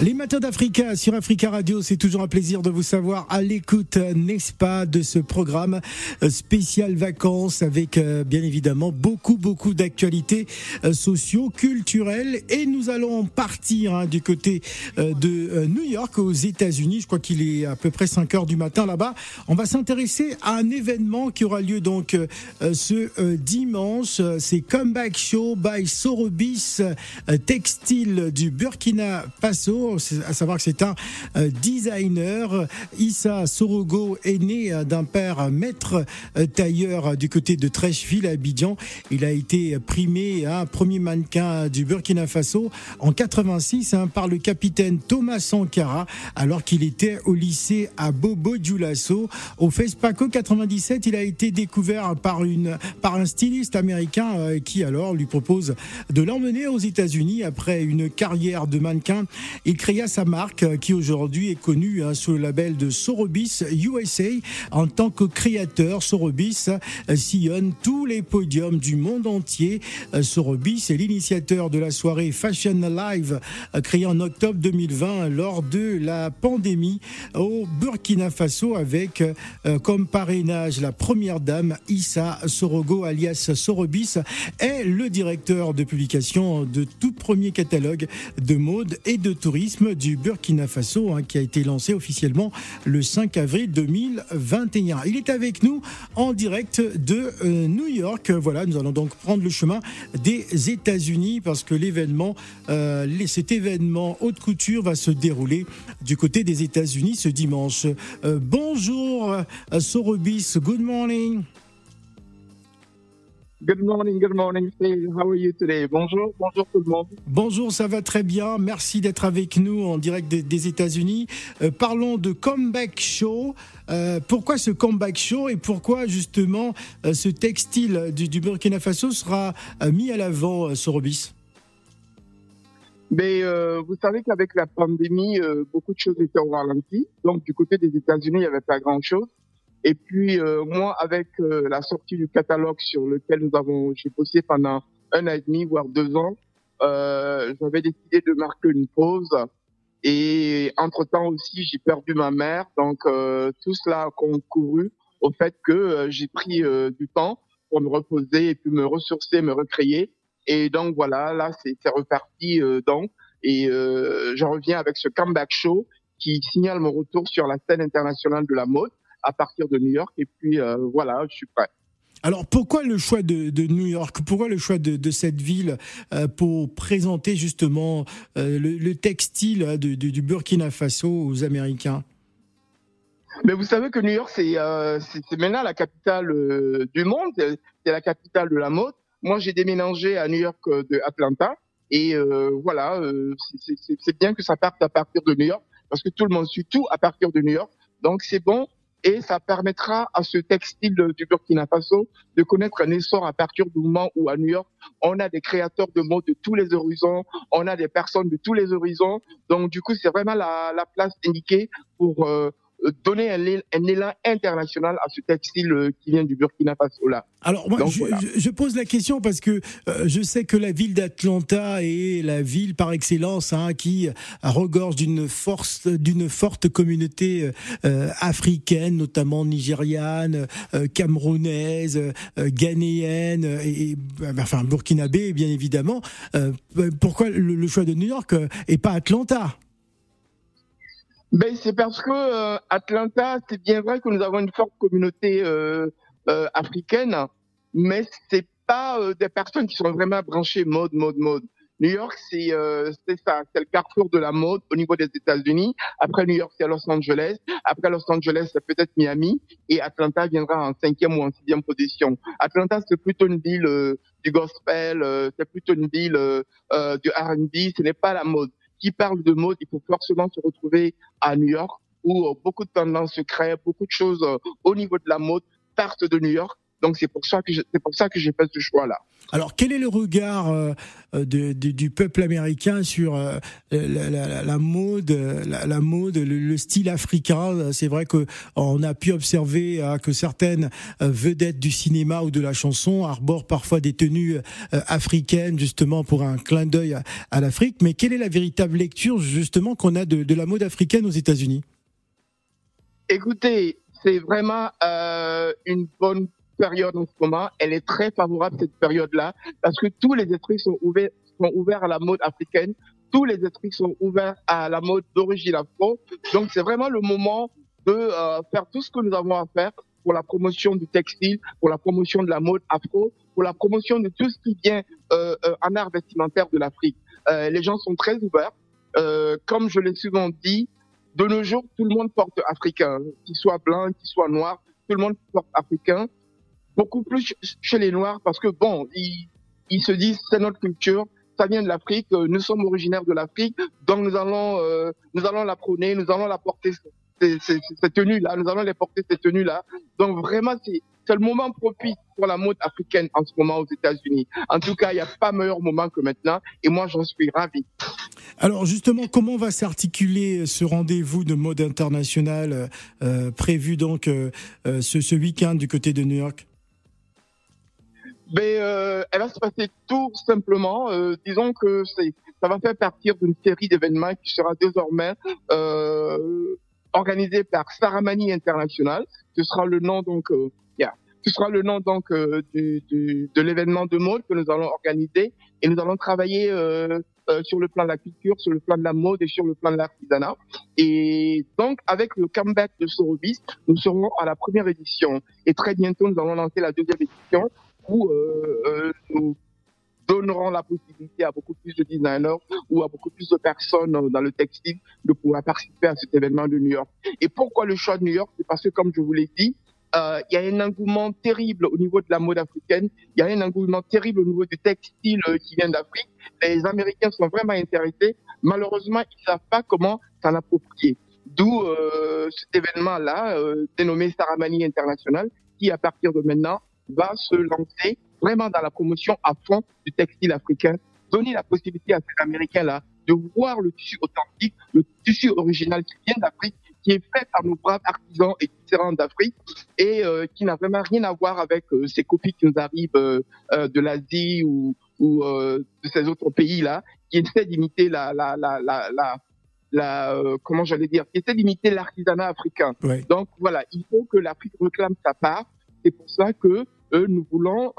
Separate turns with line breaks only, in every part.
Les matins d'Africa sur Africa Radio, c'est toujours un plaisir de vous savoir à l'écoute, n'est-ce pas, de ce programme euh, spécial vacances avec euh, bien évidemment beaucoup, beaucoup d'actualités euh, sociaux, culturelles et nous allons partir hein, du côté de New York aux États-Unis. Je crois qu'il est à peu près 5 heures du matin là-bas. On va s'intéresser à un événement qui aura lieu donc ce dimanche. C'est Comeback Show by Sorobis Textile du Burkina Faso à savoir que c'est un euh, designer. Issa Sorogo est né euh, d'un père maître euh, tailleur du côté de Trècheville à Abidjan. Il a été primé un hein, premier mannequin du Burkina Faso en 86 hein, par le capitaine Thomas Sankara alors qu'il était au lycée à Bobo Dioulasso. Au FESPACO 97, il a été découvert par, une, par un styliste américain qui alors lui propose de l'emmener aux États-Unis après une carrière de mannequin. Créa sa marque euh, qui aujourd'hui est connue hein, sous le label de Sorobis USA. En tant que créateur, Sorobis euh, sillonne tous les podiums du monde entier. Euh, Sorobis est l'initiateur de la soirée Fashion Live créée en octobre 2020 lors de la pandémie au Burkina Faso avec comme parrainage la première dame Issa Sorogo alias Sorobis est le directeur de publication de tout premier catalogue de mode et de tourisme du Burkina Faso hein, qui a été lancé officiellement le 5 avril 2021. Il est avec nous en direct de euh, New York. Voilà, nous allons donc prendre le chemin des États-Unis parce que l'événement, euh, cet événement haute couture va se dérouler du côté des États-Unis ce dimanche. Euh, bonjour Sorobis, good morning.
Good morning, good morning. How are you today? Bonjour, bonjour tout le monde.
Bonjour, ça va très bien. Merci d'être avec nous en direct des, États-Unis. Euh, parlons de Comeback Show. Euh, pourquoi ce Comeback Show et pourquoi justement euh, ce textile du, Burkina Faso sera mis à l'avant, Sorobis?
Mais vous savez qu'avec la pandémie, beaucoup de choses étaient au ralenti. Donc du côté des États-Unis, il n'y avait pas grand-chose. Et puis euh, moi, avec euh, la sortie du catalogue sur lequel nous avons, j'ai bossé pendant un an et demi, voire deux ans, euh, j'avais décidé de marquer une pause. Et entre-temps aussi, j'ai perdu ma mère. Donc tout cela a concouru au fait que j'ai pris du temps pour me reposer et puis me ressourcer, me recréer. Et donc voilà, là c'est reparti donc. Et je reviens avec ce comeback show qui signale mon retour sur la scène internationale de la mode à partir de New York. Et puis euh, voilà, je suis prêt.
Alors pourquoi le choix de, New York? Pourquoi le choix de, cette ville euh, pour présenter justement euh, le, textile du Burkina Faso aux Américains?
Mais vous savez que New York, c'est maintenant la capitale du monde, c'est la capitale de la mode. Moi, j'ai déménagé à New York de Atlanta. Et voilà, c'est bien que ça parte à partir de New York, parce que tout le monde suit tout à partir de New York. Donc c'est bon et ça permettra à ce textile du Burkina Faso de connaître un essor à partir du moment où à New York, on a des créateurs de mode de tous les horizons, on a des personnes de tous les horizons. Donc du coup, c'est vraiment la, la place indiquée pour euh, donner un, élan international à ce textile euh, qui vient du Burkina Faso là.
Alors moi, je, pose la question parce que euh, je sais que la ville d'Atlanta est la ville par excellence hein, qui regorge d'une force, d'une forte communauté euh, africaine, notamment nigériane, camerounaise, ghanéenne et, enfin burkinabé bien évidemment. pourquoi le, le, choix de New York et pas Atlanta?
Ben, c'est parce que euh, Atlanta, c'est bien vrai que nous avons une forte communauté euh, euh, africaine, mais c'est pas euh, des personnes qui sont vraiment branchées mode, mode, mode. New York, c'est euh, ça, c'est le carrefour de la mode au niveau des États-Unis. Après New York, c'est Los Angeles. Après Los Angeles, c'est peut-être Miami. Et Atlanta viendra en cinquième ou en sixième position. Atlanta, c'est plutôt une ville du gospel, c'est plutôt une ville du R&B. Ce n'est pas la mode qui parle de mode, il faut forcément se retrouver à New York où euh, beaucoup de tendances se créent, beaucoup de choses euh, au niveau de la mode partent de New York. Donc c'est pour ça que c'est pour ça que j'ai fait ce choix-là.
Alors, quel est le regard euh, de, du peuple américain sur euh, la, la, la, mode, la, mode, le, style africain? C'est vrai que on a pu observer euh, que certaines vedettes du cinéma ou de la chanson arborent parfois des tenues africaines, justement pour un clin d'œil à, l'Afrique. Mais quelle est la véritable lecture, justement, qu'on a de, de la mode africaine aux États-Unis?
Écoutez, c'est vraiment une bonne période en ce moment, elle est très favorable cette période-là parce que tous les esprits sont ouverts, sont ouverts à la mode africaine, tous les esprits sont ouverts à la mode d'origine afro. Donc c'est vraiment le moment de euh, faire tout ce que nous avons à faire pour la promotion du textile, pour la promotion de la mode afro, pour la promotion de tout ce qui vient euh, euh en art vestimentaire de l'Afrique. Euh, les gens sont très ouverts. Euh, comme je l'ai souvent dit, de nos jours, tout le monde porte africain, qu'il soit blanc, qu'il soit noir, tout le monde porte africain beaucoup plus chez les Noirs parce que bon, ils, se disent c'est notre culture, ça vient de l'Afrique, euh, nous sommes originaires de l'Afrique, donc nous allons, euh, nous allons la prôner, nous allons la porter cette tenue là, nous allons les porter ces tenues là. Donc vraiment c'est le moment propice pour la mode africaine en ce moment aux États-Unis. En tout cas, il n'y a pas meilleur moment que maintenant, et moi j'en suis ravi.
Alors justement, comment va s'articuler ce rendez-vous de mode international euh, prévu donc euh, ce week-end du côté de New York?
Mais euh, elle va se passer tout simplement. Euh, disons que c'est, ça va faire partir d'une série d'événements qui sera désormais euh, organisée par Saramani International. Ce sera le nom donc, euh, yeah. ce sera le nom donc euh, du, du, de l'événement de mode que nous allons organiser et nous allons travailler euh, sur le plan de la culture, sur le plan de la mode et sur le plan de l'artisanat. Et donc, avec le comeback de Sorobis, nous serons à la première édition. Et très bientôt, nous allons lancer la deuxième édition où euh, euh, nous donnerons la possibilité à beaucoup plus de designers ou à beaucoup plus de personnes dans le textile de pouvoir participer à cet événement de New York. Et pourquoi le choix de New York? C'est parce que, comme je vous l'ai dit, euh, il y a un engouement terrible au niveau de la mode africaine, il y a un engouement terrible au niveau du textile euh, qui vient d'Afrique. Les Américains sont vraiment intéressés. Malheureusement, ils ne savent pas comment s'en approprier. D'où euh, cet événement-là, euh, dénommé Saramani International, qui, à partir de maintenant, va se lancer vraiment dans la promotion à fond du textile africain, donner la possibilité à ces Américains-là de voir le tissu authentique, le tissu original qui vient d'Afrique, qui est fait par nos braves artisans et différents d'Afrique et euh, qui n'a vraiment rien à voir avec euh, ces copies qui nous arrivent euh, de l'Asie ou, ou de ces autres pays-là, qui essaient d'imiter la, la, la, la, la la comment j'allais dire, qui essaient d'imiter l'artisanat africain. Donc voilà, il faut que l'Afrique réclame sa part. C'est pour ça que nous voulons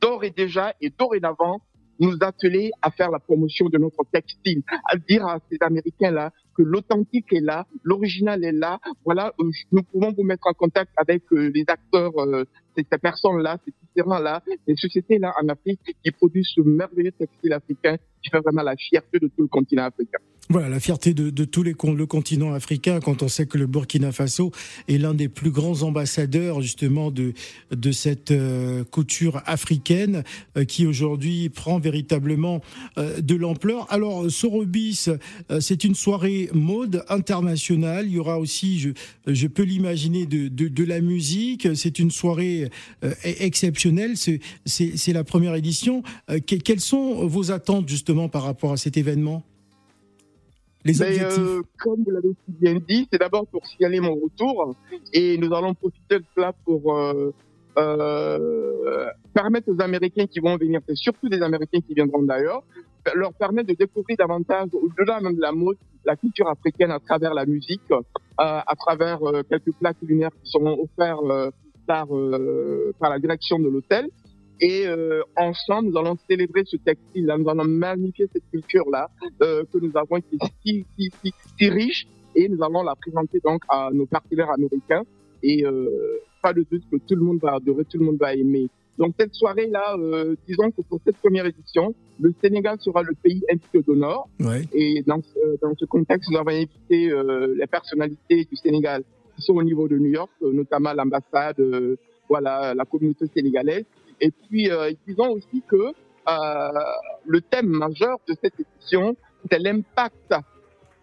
d'ores et déjà et dorénavant nous atteler à faire la promotion de notre textile, à dire à ces Américains-là que l'authentique est là, l'original est là. Voilà, euh, nous pouvons vous mettre en contact avec euh, les acteurs, euh, ces, personnes-là, ces différents-là, les sociétés-là en Afrique qui produisent ce merveilleux textile africain qui fait vraiment la fierté de tout le continent africain.
Voilà, la fierté de, de tous les le continent africain quand on sait que le Burkina Faso est l'un des plus grands ambassadeurs justement de de cette euh, couture africaine euh, qui aujourd'hui prend véritablement euh, de l'ampleur. Alors Sorobis, c'est une soirée mode internationale. Il y aura aussi, je, je peux l'imaginer, de, de, de la musique. C'est une soirée e-, exceptionnelle. C'est la première édition. quelles sont vos attentes justement par rapport à cet événement?
Les objectifs. Euh, comme vous l'avez bien dit, c'est d'abord pour signaler mon retour et nous allons profiter de cela pour euh, euh, permettre aux Américains qui vont venir, et surtout des Américains qui viendront d'ailleurs, leur permettre de découvrir davantage, au-delà même de la mode, la culture africaine à travers la musique, euh, à travers euh, quelques plats culinaires qui seront offerts euh, par, par la direction de l'hôtel. Et euh, ensemble, nous allons célébrer ce textile-là, nous allons magnifier cette culture-là euh, que nous avons qui est si, si, si, si, riche et nous allons la présenter donc à nos partenaires américains. Et euh, pas de doute que tout le monde va adorer, tout le monde va aimer. Donc cette soirée-là, euh, disons que pour cette première édition, le Sénégal sera le pays invité d'honneur. Ouais. Et dans ce, dans ce contexte, nous avons invité euh, les personnalités du Sénégal qui sont au niveau de New York, notamment l'ambassade, euh, voilà, la communauté sénégalaise. Et puis, euh, disons aussi que euh, le thème majeur de cette édition, c'est l'impact,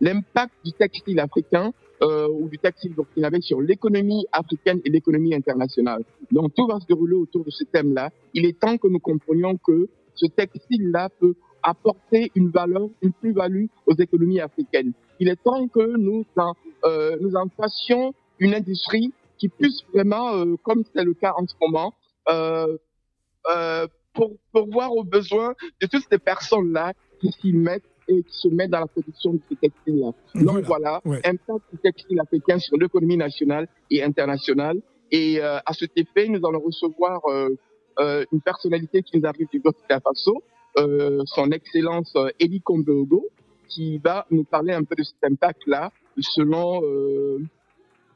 l'impact du textile africain euh, ou du textile burkinabé sur l'économie africaine et l'économie internationale. Donc tout va se dérouler autour de ce thème-là. Il est temps que nous comprenions que ce textile-là peut apporter une valeur, une plus-value aux économies africaines. Il est temps que nous en, euh, nous en fassions une industrie qui puisse vraiment, euh, comme c'est le cas en ce moment, euh, pour, pour voir aux besoins de toutes ces personnes-là qui s'y mettent et qui se mettent dans la production de ce textile-là. Donc voilà, impact du textile africain sur l'économie nationale et internationale. Et euh, à cet effet, nous allons recevoir euh, euh, une personnalité qui nous arrive du Burkina Faso, euh, son Excellence euh, Eli Kombeogo, qui va nous parler un peu de cet impact-là selon euh,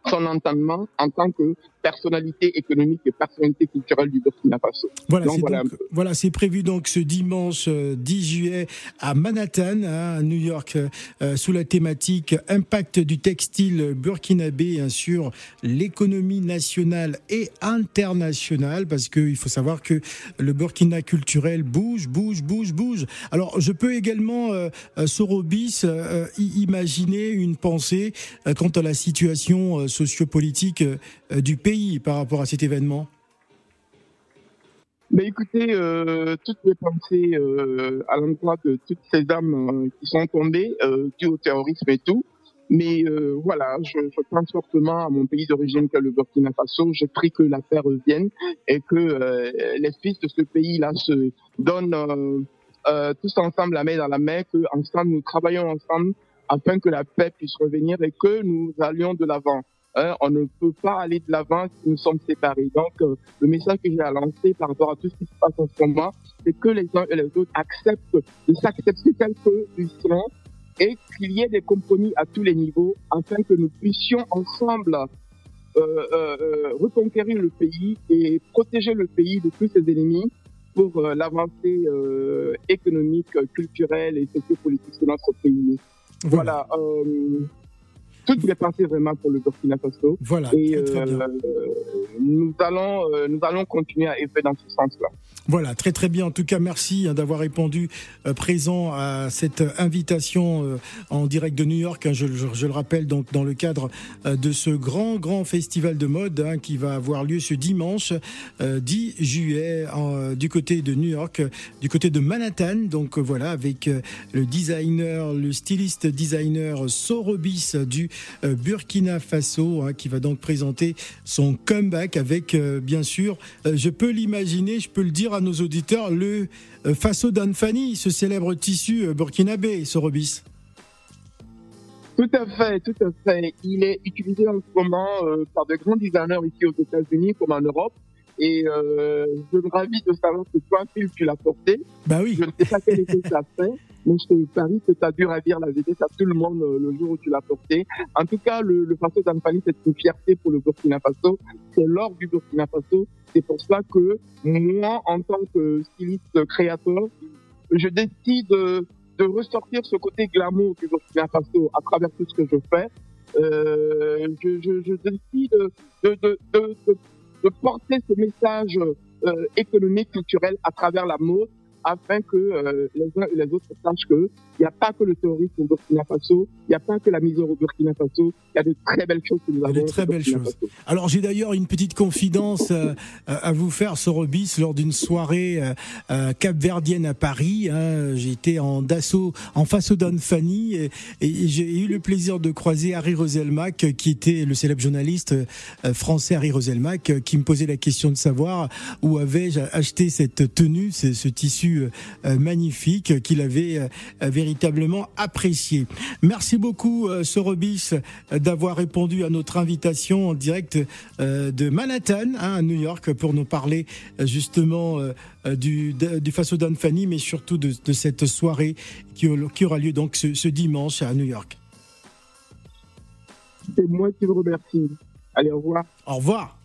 son entendement en tant que personnalité économique et personnalité culturelle du Burkina Faso.
Voilà, c'est voilà, voilà, prévu donc ce dimanche 10 euh, juillet à Manhattan, hein, à New York, euh, sous la thématique Impact du textile burkinabé hein, sur l'économie nationale et internationale, parce qu'il faut savoir que le Burkina culturel bouge, bouge, bouge, bouge. Alors, je peux également, euh, euh Sorobis, euh, imaginer une pensée quant à la situation sociopolitique du pays par rapport à cet événement?
Mais écoutez, toutes mes pensées à l'endroit de toutes ces âmes qui sont tombées dues au terrorisme et tout. Mais voilà, je, pense fortement à mon pays d'origine, qu'est le Burkina Faso. Je prie que la paix revienne et que les fils de ce pays-là se donnent tous ensemble la main dans la main, que ensemble nous travaillons ensemble afin que la paix puisse revenir et que nous allions de l'avant. Hein, on ne peut pas aller de l'avant si nous sommes séparés. Donc, euh, le message que j'ai à lancer par rapport à tout ce qui se passe en ce moment, c'est que les uns et les autres acceptent de s'accepter tels qu'ils sont et qu'il y ait des compromis à tous les niveaux afin que nous puissions ensemble euh, euh, euh reconquérir le pays et protéger le pays de tous ses ennemis pour euh, l'avancée euh, économique, culturelle et sociopolitique de notre pays. Voilà. voilà toutes les pensées vraiment pour le Burkina Faso.
Voilà. Et très,
très euh, nous allons euh, nous allons continuer à œuvrer dans ce sens-là.
Voilà, très très bien. En tout cas, merci hein, d'avoir répondu euh, présent à cette invitation euh, en direct de New York. Hein, je, je, le rappelle donc dans le cadre euh, de ce grand grand festival de mode hein, qui va avoir lieu ce dimanche 10 juillet du côté de New York, du côté de Manhattan. Donc voilà, avec le designer, le styliste designer Sorobis du Burkina Faso qui va donc présenter son comeback avec bien sûr, je peux l'imaginer, je peux le dire nos auditeurs, le euh, Faso d'Anfani, ce célèbre tissu euh, burkinabé, Sorobis.
Tout à fait, tout à fait. Il est utilisé en ce moment euh, par de grands designers ici aux États-Unis comme en Europe. Et euh, je me ravis de savoir que toi, Phil, tu l'as porté.
Bah oui.
Je ne sais pas quel effet ça fait, mais je te parie que tu as dû ravir la vedette à tout le monde euh, le jour où tu l'as porté. En tout cas, le, le Faso d'Anfani, c'est une fierté pour le Burkina Faso. C'est l'or du Burkina Faso. C'est pour ça que moi, en tant que styliste créateur, je décide de, de ressortir ce côté glamour du Burkina Faso à travers tout ce que je fais. Euh, je, je, je décide de, de, de, de porter ce message euh, économique, culturel à travers la mode afin que euh, les uns et les autres sachent que il n'y a pas que le terrorisme au Burkina Faso, il n'y a pas que la misère au Burkina Faso, il y a de très belles choses que nous avons.
De très belles choses. Alors j'ai d'ailleurs une petite confidence euh, à vous faire, Sorobis, lors d'une soirée euh, euh, capverdienne à Paris. Hein, J'étais en d'assaut, en face au Fanny, et, et j'ai eu le plaisir de croiser Harry Roselmack, qui était le célèbre journaliste euh, français Harry Roselmack, qui me posait la question de savoir où avais-je acheté cette tenue, ce, ce tissu euh, magnifique qu'il avait véritablement véritablement apprécié. Merci beaucoup, euh, Sorobis, euh, d'avoir répondu à notre invitation en direct euh, de Manhattan, hein, à New York, pour nous parler justement du, du Faso Fanny, mais surtout de, de, cette soirée qui, qui, aura lieu donc ce, ce dimanche à New York.
C'est moi qui vous remercie. Allez, au revoir.
Au revoir.